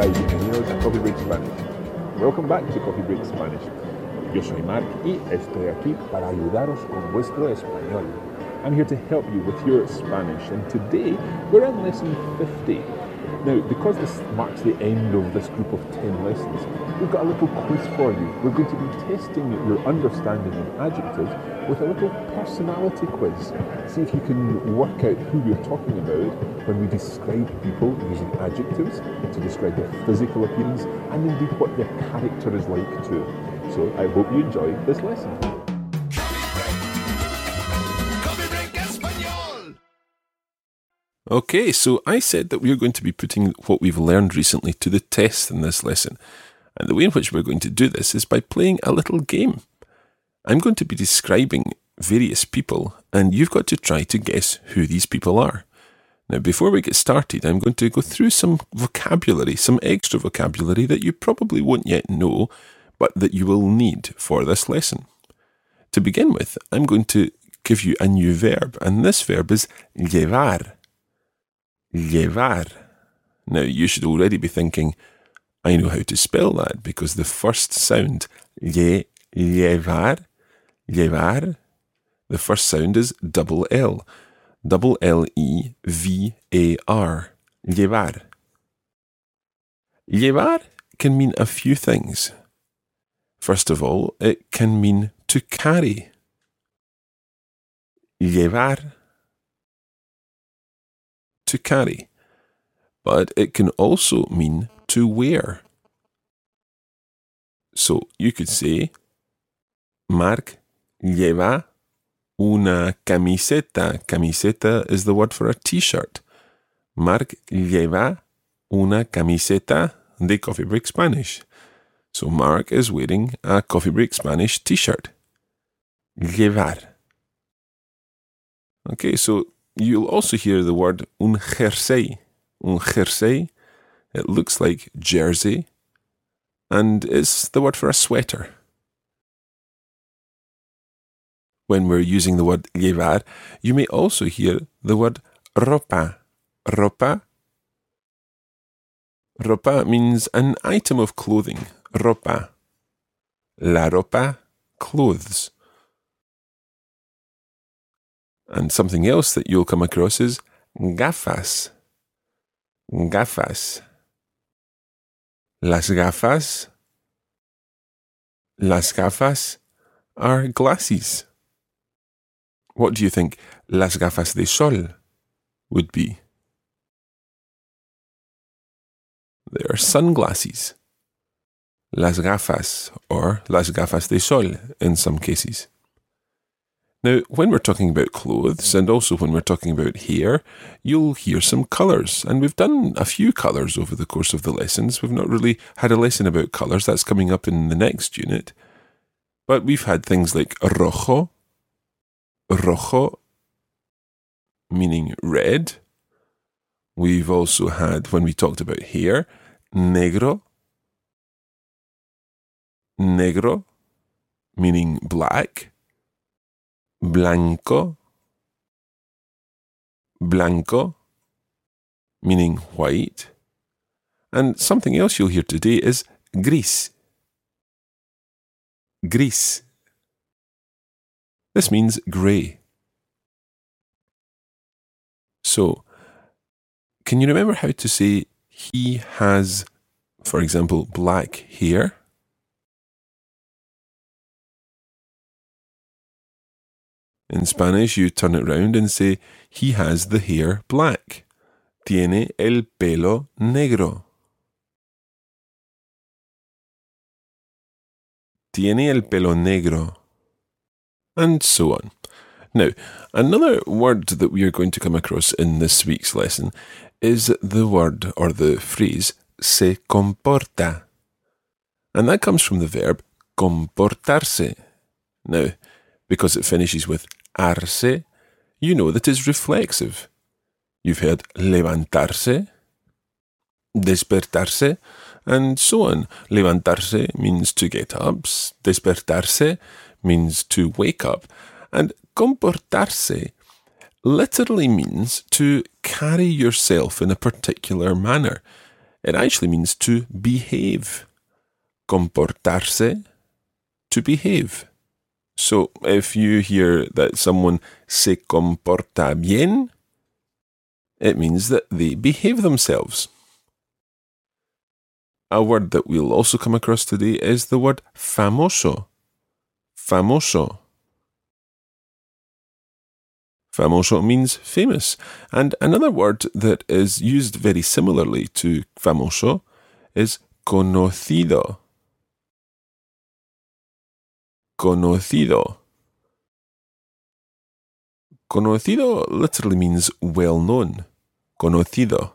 Bienvenidos a Coffee Break Spanish. Welcome back to Coffee Break Spanish. Yo soy Mark y estoy aquí para ayudaros con vuestro español. I'm here to help you with your Spanish and today we're in lesson 50. Now, because this marks the end of this group of 10 lessons, we've got a little quiz for you. We're going to be testing your understanding of adjectives with a little personality quiz. See if you can work out who we're talking about when we describe people using adjectives to describe their physical appearance and indeed what their character is like too. So I hope you enjoy this lesson. Okay, so I said that we are going to be putting what we've learned recently to the test in this lesson. And the way in which we're going to do this is by playing a little game. I'm going to be describing various people, and you've got to try to guess who these people are. Now, before we get started, I'm going to go through some vocabulary, some extra vocabulary that you probably won't yet know, but that you will need for this lesson. To begin with, I'm going to give you a new verb, and this verb is llevar. Llevar. Now, you should already be thinking, I know how to spell that because the first sound, lle, llevar, llevar, the first sound is double L. Double L E V A R. Llevar. Llevar can mean a few things. First of all, it can mean to carry. Llevar to carry, but it can also mean to wear. So you could say, Mark lleva una camiseta. Camiseta is the word for a t shirt. Mark lleva una camiseta de Coffee Break Spanish. So Mark is wearing a Coffee Break Spanish t shirt. Llevar. Okay, so you'll also hear the word un jersey. Un jersey, it looks like jersey, and it's the word for a sweater. When we're using the word llevar, you may also hear the word ropa. Ropa. Ropa means an item of clothing. Ropa. La ropa, clothes. And something else that you'll come across is gafas. Gafas. Las gafas. Las gafas are glasses. What do you think las gafas de sol would be? They are sunglasses. Las gafas or las gafas de sol in some cases. Now, when we're talking about clothes and also when we're talking about hair, you'll hear some colours. And we've done a few colours over the course of the lessons. We've not really had a lesson about colours. That's coming up in the next unit. But we've had things like rojo, rojo, meaning red. We've also had, when we talked about hair, negro, negro, meaning black blanco, blanco, meaning white. And something else you'll hear today is gris. Gris. This means grey. So, can you remember how to say he has, for example, black hair? In Spanish, you turn it round and say, he has the hair black. Tiene el pelo negro. Tiene el pelo negro. And so on. Now, another word that we are going to come across in this week's lesson is the word or the phrase se comporta. And that comes from the verb comportarse. Now, because it finishes with arse, you know that it's reflexive. You've heard levantarse, despertarse, and so on. Levantarse means to get up, despertarse means to wake up, and comportarse literally means to carry yourself in a particular manner. It actually means to behave. Comportarse, to behave. So if you hear that someone se comporta bien, it means that they behave themselves. A word that we'll also come across today is the word famoso. Famoso. Famoso means famous. And another word that is used very similarly to famoso is conocido. Conocido. Conocido literally means well known. Conocido.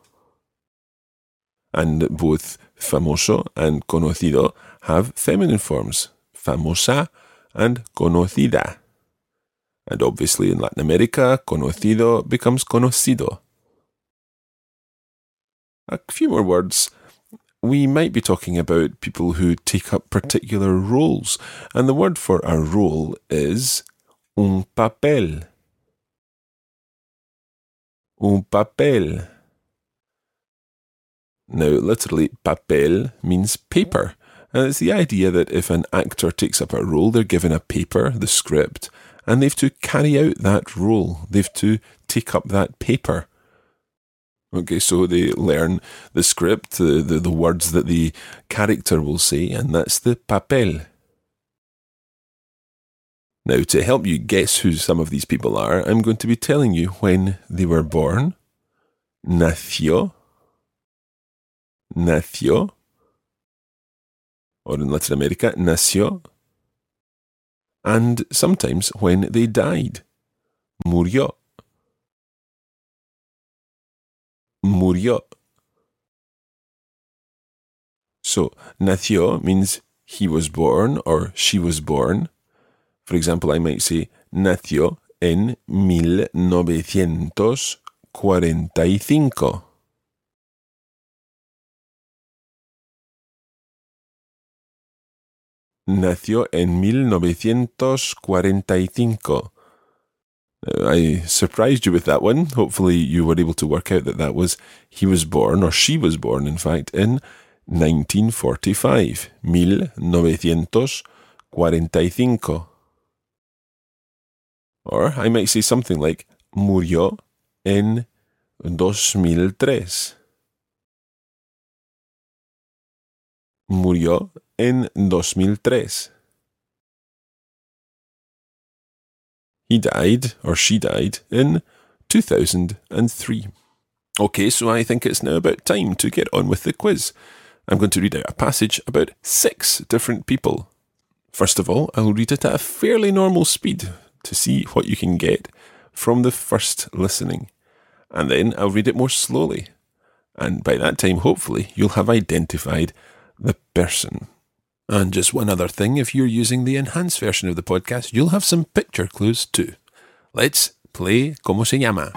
And both famoso and conocido have feminine forms, famosa and conocida. And obviously in Latin America, conocido becomes conocido. A few more words. We might be talking about people who take up particular roles, and the word for a role is un papel. Un papel. Now, literally, papel means paper, and it's the idea that if an actor takes up a role, they're given a paper, the script, and they've to carry out that role. They've to take up that paper. Okay, so they learn the script, the, the, the words that the character will say, and that's the papel. Now, to help you guess who some of these people are, I'm going to be telling you when they were born. Nació. Nació. Or in Latin America, nació and sometimes when they died. Murió. Murió. So, nació means he was born or she was born. For example, I might say, nació en 1945. Nació en 1945. Uh, I surprised you with that one. Hopefully, you were able to work out that that was he was born, or she was born, in fact, in 1945. 1945. Or I might say something like murió en 2003. Murió en 2003. He died, or she died, in 2003. Okay, so I think it's now about time to get on with the quiz. I'm going to read out a passage about six different people. First of all, I'll read it at a fairly normal speed to see what you can get from the first listening. And then I'll read it more slowly. And by that time, hopefully, you'll have identified the person. And just one other thing if you're using the enhanced version of the podcast, you'll have some picture clues too. Let's play Como se llama.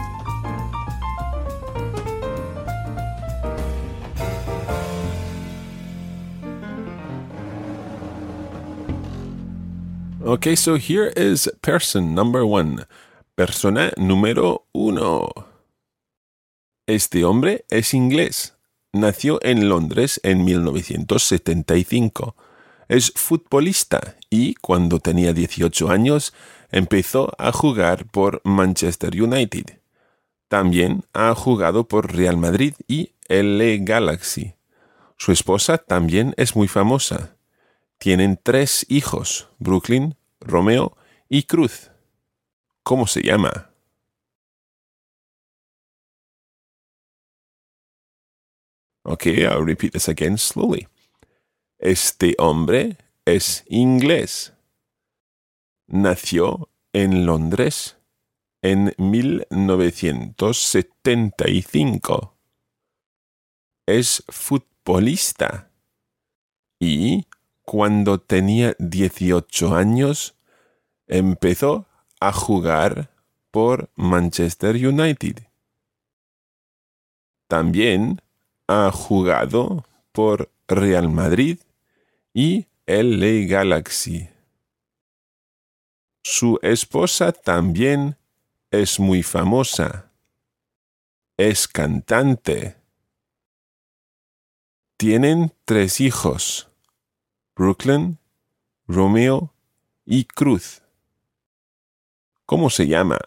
Okay, so here is person number one. Persona número uno. Este hombre es inglés. Nació en Londres en 1975 Es futbolista y cuando tenía 18 años empezó a jugar por Manchester United. También ha jugado por Real Madrid y LA Galaxy. Su esposa también es muy famosa. Tienen tres hijos, Brooklyn, Romeo y Cruz. ¿Cómo se llama? Okay, I'll repeat this again slowly. Este hombre es inglés. Nació en Londres en 1975. Es futbolista. Y cuando tenía 18 años, empezó a jugar por Manchester United. También ha jugado por Real Madrid y LA Galaxy. Su esposa también es muy famosa. Es cantante. Tienen tres hijos, Brooklyn, Romeo y Cruz. ¿Cómo se llama?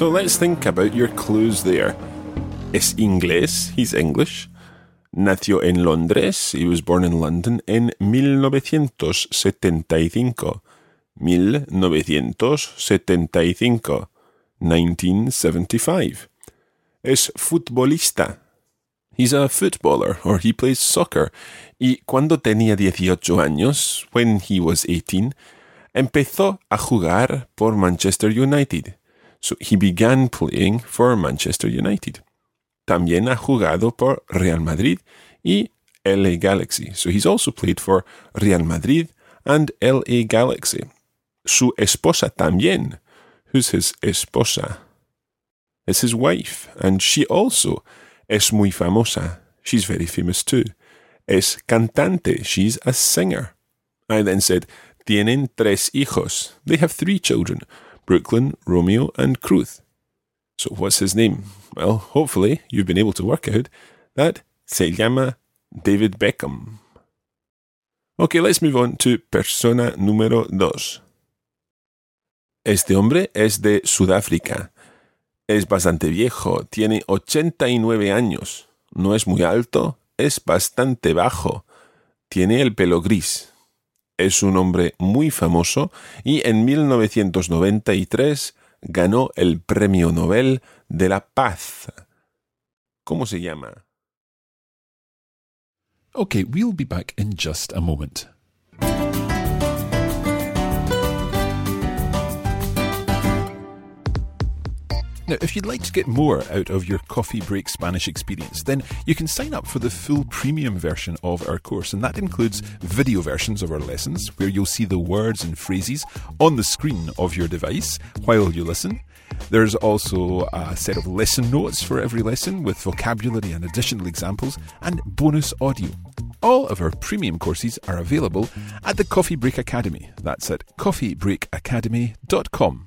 So let's think about your clues there. Es inglés, he's English. Nació en Londres, he was born in London en 1975. 1975. 1975. Es futbolista. He's a footballer, or he plays soccer. Y cuando tenía 18 años, when he was 18, empezó a jugar por Manchester United. So he began playing for Manchester United. También ha jugado por Real Madrid y LA Galaxy. So he's also played for Real Madrid and LA Galaxy. Su esposa también. Who's his esposa? Is his wife, and she also es muy famosa. She's very famous too. Es cantante. She's a singer. I then said, tienen tres hijos. They have three children. Brooklyn, Romeo, and Cruz. So what's his name? Well, hopefully you've been able to work out that se llama David Beckham. Okay, let's move on to persona número dos. Este hombre es de Sudáfrica. Es bastante viejo, tiene 89 años. No es muy alto, es bastante bajo. Tiene el pelo gris es un hombre muy famoso y en 1993 ganó el Premio Nobel de la Paz. ¿Cómo se llama? Okay, we'll be back in just a moment. Now, if you'd like to get more out of your coffee break Spanish experience, then you can sign up for the full premium version of our course, and that includes video versions of our lessons where you'll see the words and phrases on the screen of your device while you listen. There's also a set of lesson notes for every lesson with vocabulary and additional examples and bonus audio. All of our premium courses are available at the Coffee Break Academy. That's at coffeebreakacademy.com.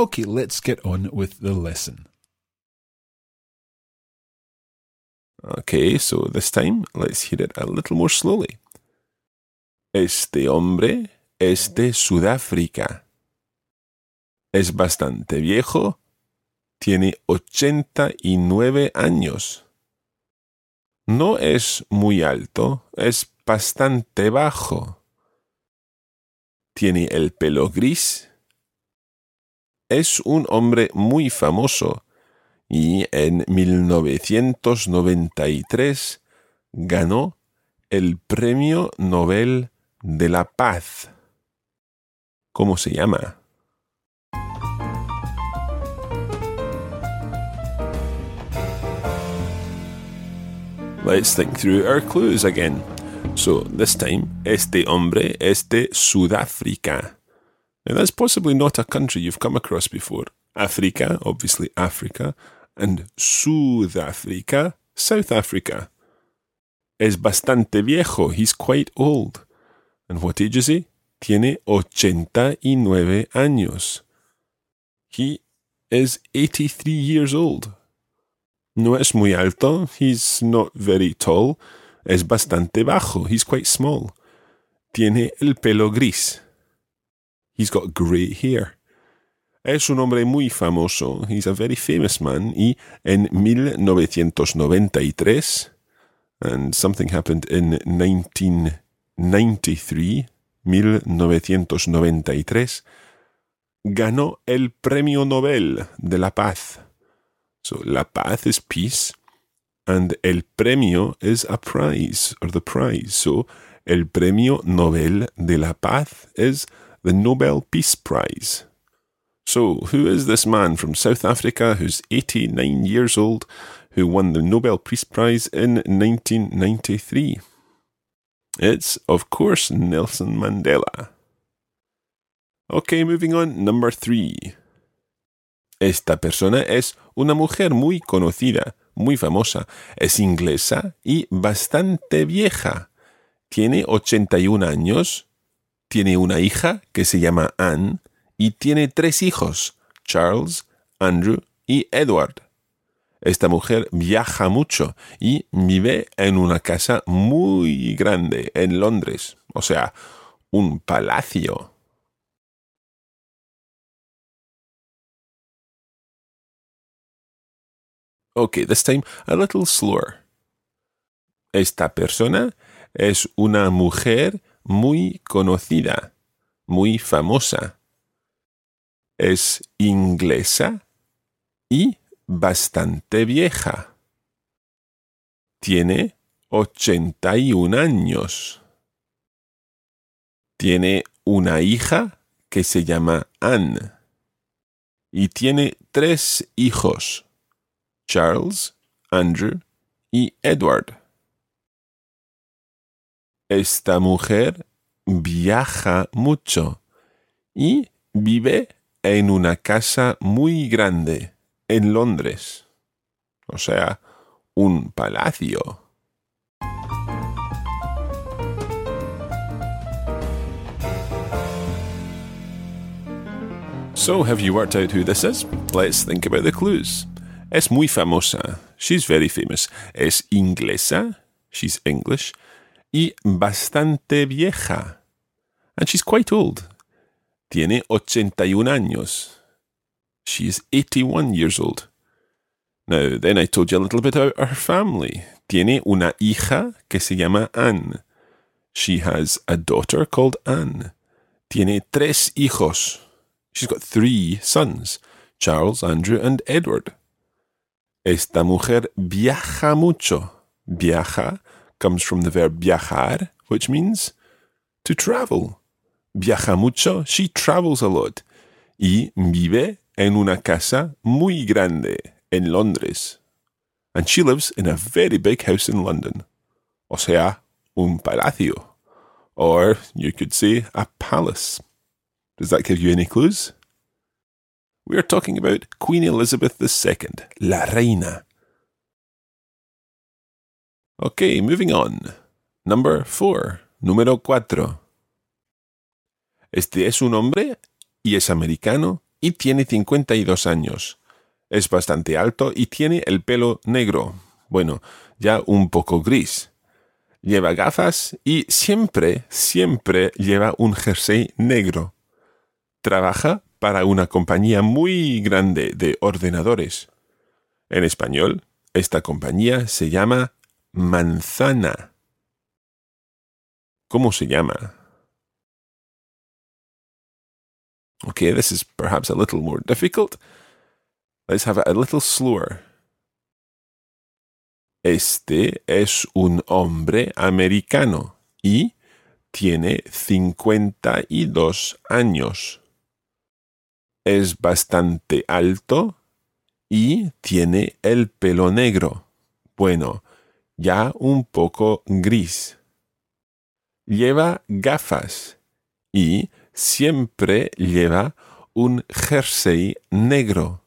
Okay, let's get on with the lesson. Okay, so this time let's hear it a little more slowly. Este hombre es de Sudáfrica. Es bastante viejo. Tiene 89 años. No es muy alto, es bastante bajo. Tiene el pelo gris. Es un hombre muy famoso y en 1993 ganó el Premio Nobel de la Paz. ¿Cómo se llama? Let's think through our clues again. So, this time, este hombre es de Sudáfrica. Now, that's possibly not a country you've come across before. Africa, obviously Africa, and Sudáfrica, South Africa. Es bastante viejo, he's quite old. And what age is he? Tiene 89 años. He is 83 years old. No es muy alto, he's not very tall. Es bastante bajo, he's quite small. Tiene el pelo gris. He's got grey hair. Es un hombre muy famoso, he's a very famous man, y en 1993, and something happened in 1993, 1993, ganó el Premio Nobel de la Paz. So, la paz is peace, and el premio is a prize, or the prize. So, el Premio Nobel de la Paz is the Nobel Peace Prize. So, who is this man from South Africa who's 89 years old who won the Nobel Peace Prize in 1993? It's, of course, Nelson Mandela. Okay, moving on. Number three. Esta persona es una mujer muy conocida, muy famosa. Es inglesa y bastante vieja. Tiene 81 años. Tiene una hija que se llama Anne y tiene tres hijos, Charles, Andrew y Edward. Esta mujer viaja mucho y vive en una casa muy grande en Londres, o sea, un palacio. Okay, this time a little slower. Esta persona es una mujer muy conocida, muy famosa. Es inglesa y bastante vieja. Tiene 81 años. Tiene una hija que se llama Anne. Y tiene tres hijos. Charles, Andrew y Edward. Esta mujer viaja mucho y vive en una casa muy grande en Londres. O sea, un palacio. So, have you worked out who this is? Let's think about the clues. Es muy famosa. She's very famous. Es inglesa. She's English. Y bastante vieja. And she's quite old. Tiene 81 años. She is 81 years old. Now, then I told you a little bit about her family. Tiene una hija que se llama Anne. She has a daughter called Anne. Tiene tres hijos. She's got three sons Charles, Andrew, and Edward. Esta mujer viaja mucho. Viaja comes from the verb viajar, which means to travel. Viaja mucho, she travels a lot. Y vive en una casa muy grande en Londres. And she lives in a very big house in London. O sea, un palacio. Or you could say a palace. Does that give you any clues? We are talking about Queen Elizabeth II, La Reina. Okay, moving on. Number four. Número cuatro. Este es un hombre y es americano y tiene 52 años. Es bastante alto y tiene el pelo negro, Bueno, ya un poco gris. Lleva gafas y siempre, siempre lleva un jersey negro. Trabaja para una compañía muy grande de ordenadores. En español, esta compañía se llama Manzana. ¿Cómo se llama? Okay, this is perhaps a little more difficult. Let's have it a little slower. Este es un hombre americano y tiene 52 años. Es bastante alto y tiene el pelo negro. Bueno, ya un poco gris. Lleva gafas y siempre lleva un jersey negro.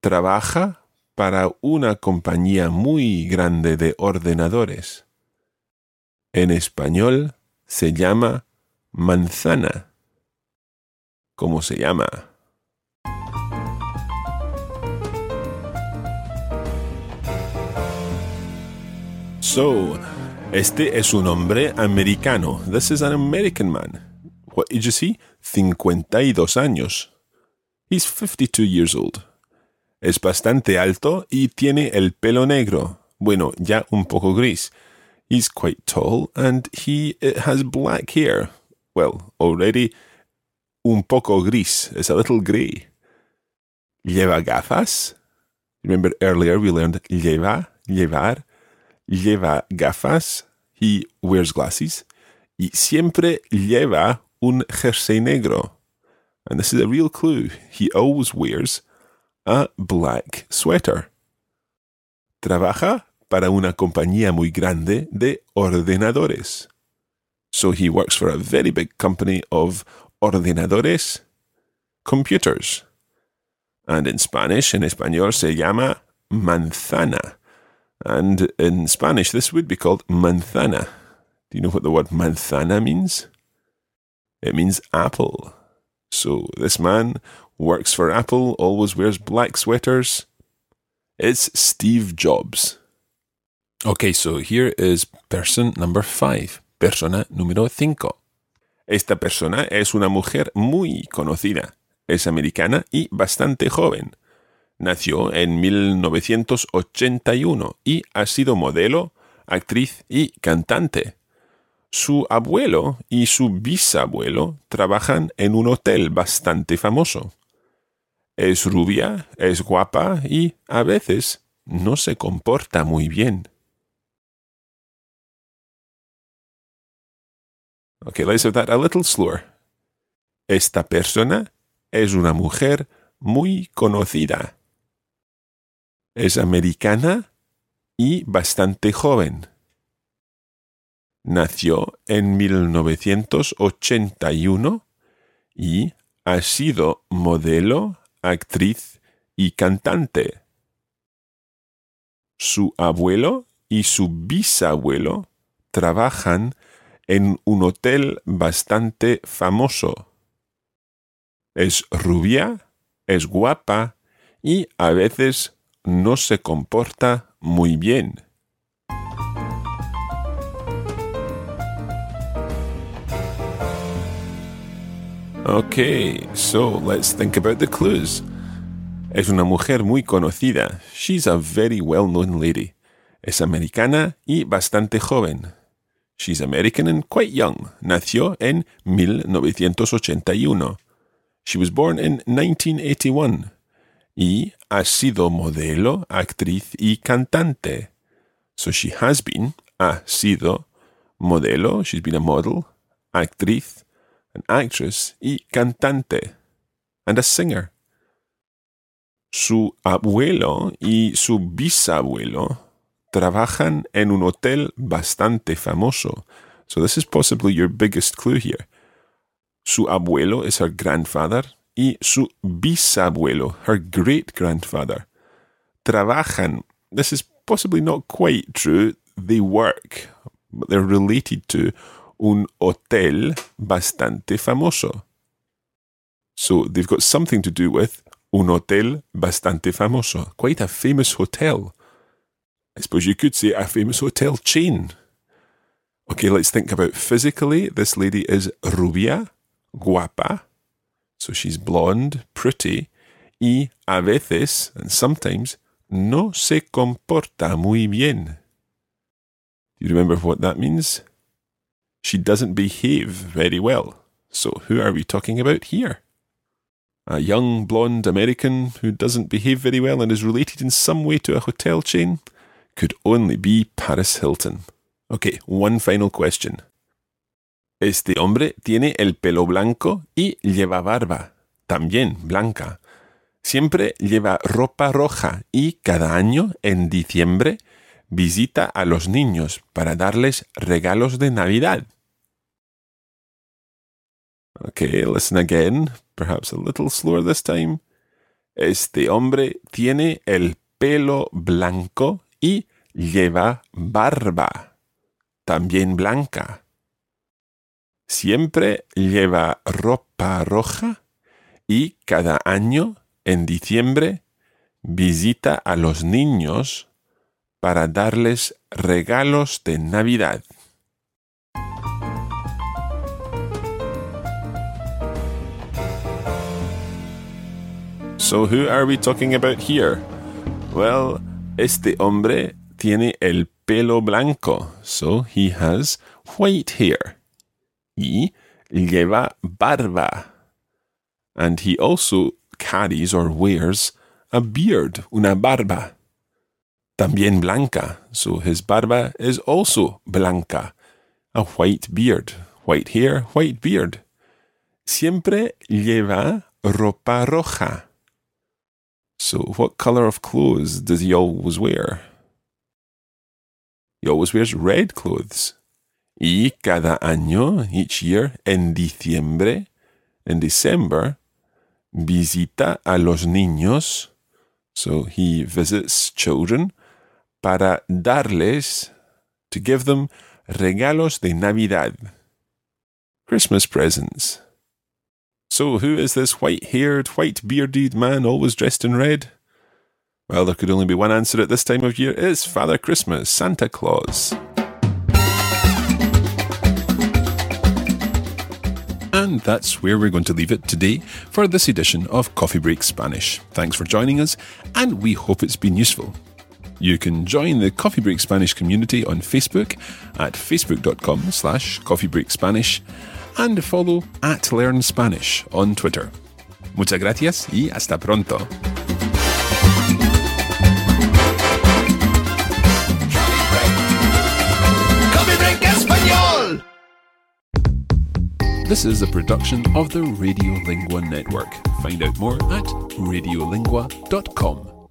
Trabaja para una compañía muy grande de ordenadores. En español se llama manzana. ¿Cómo se llama? So, este es un hombre americano. This is an American man. What age is he? 52 años. He's 52 years old. Es bastante alto y tiene el pelo negro. Bueno, ya un poco gris. He's quite tall and he has black hair. Well, already un poco gris. It's a little grey. Lleva gafas. Remember earlier we learned lleva, llevar. Lleva gafas. He wears glasses. Y siempre lleva un jersey negro. And this is a real clue. He always wears a black sweater. Trabaja para una compañía muy grande de ordenadores. So he works for a very big company of ordenadores, computers. And in Spanish, en español, se llama manzana. And in Spanish, this would be called manzana. Do you know what the word manzana means? It means apple. So this man works for Apple, always wears black sweaters. It's Steve Jobs. Okay, so here is person number five. Persona número cinco. Esta persona es una mujer muy conocida. Es americana y bastante joven. Nació en 1981 y ha sido modelo, actriz y cantante. Su abuelo y su bisabuelo trabajan en un hotel bastante famoso. Es rubia, es guapa y a veces no se comporta muy bien. Okay, let's have that a little slower. Esta persona es una mujer muy conocida. Es americana y bastante joven. Nació en 1981 y ha sido modelo, actriz y cantante. Su abuelo y su bisabuelo trabajan en un hotel bastante famoso. Es rubia, es guapa y a veces no se comporta muy bien. Okay, so let's think about the clues. Es una mujer muy conocida. She's a very well-known lady. Es americana y bastante joven. She's American and quite young. Nació en 1981. She was born in 1981. Y ha sido modelo, actriz y cantante. So she has been, ha sido, modelo, she's been a model, actriz, an actress y cantante, and a singer. Su abuelo y su bisabuelo trabajan en un hotel bastante famoso. So this is possibly your biggest clue here. Su abuelo is her grandfather y su bisabuelo, her great grandfather. Trabajan. This is possibly not quite true. They work, but they're related to un hotel bastante famoso. So they've got something to do with un hotel bastante famoso, quite a famous hotel I suppose you could say a famous hotel chain. Okay, let's think about physically. This lady is rubia, guapa. So she's blonde, pretty, y a veces, and sometimes, no se comporta muy bien. Do you remember what that means? She doesn't behave very well. So who are we talking about here? A young blonde American who doesn't behave very well and is related in some way to a hotel chain could only be Paris Hilton. Okay, one final question. Este hombre tiene el pelo blanco y lleva barba, también blanca. Siempre lleva ropa roja y cada año, en diciembre, visita a los niños para darles regalos de Navidad. Okay, listen again, perhaps a little slower this time. Este hombre tiene el pelo blanco y lleva barba también blanca. Siempre lleva ropa roja y cada año, en diciembre, visita a los niños para darles regalos de Navidad. So who are we talking about here? Well, este hombre tiene el pelo blanco, so he has white hair. Y lleva barba. And he also carries or wears a beard, una barba. También blanca, so his barba is also blanca, a white beard, white hair, white beard. Siempre lleva ropa roja. So, what color of clothes does he always wear? He always wears red clothes. Y cada año, each year, en diciembre, in December, visita a los niños. So he visits children para darles, to give them regalos de Navidad, Christmas presents. So, who is this white haired, white bearded man always dressed in red? Well, there could only be one answer at this time of year. It's Father Christmas, Santa Claus. And that's where we're going to leave it today for this edition of Coffee Break Spanish. Thanks for joining us, and we hope it's been useful. You can join the Coffee Break Spanish community on Facebook at facebook.com slash coffeebreakspanish and follow at Learn Spanish on Twitter. Muchas gracias y hasta pronto. This is a production of the Radiolingua Network. Find out more at radiolingua.com.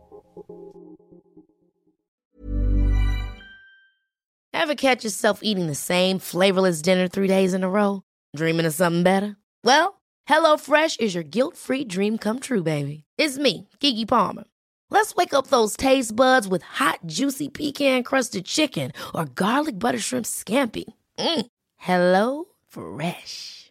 Ever catch yourself eating the same flavorless dinner three days in a row? Dreaming of something better? Well, HelloFresh is your guilt free dream come true, baby. It's me, Keke Palmer. Let's wake up those taste buds with hot, juicy pecan crusted chicken or garlic butter shrimp scampi. Mm. Hello Fresh.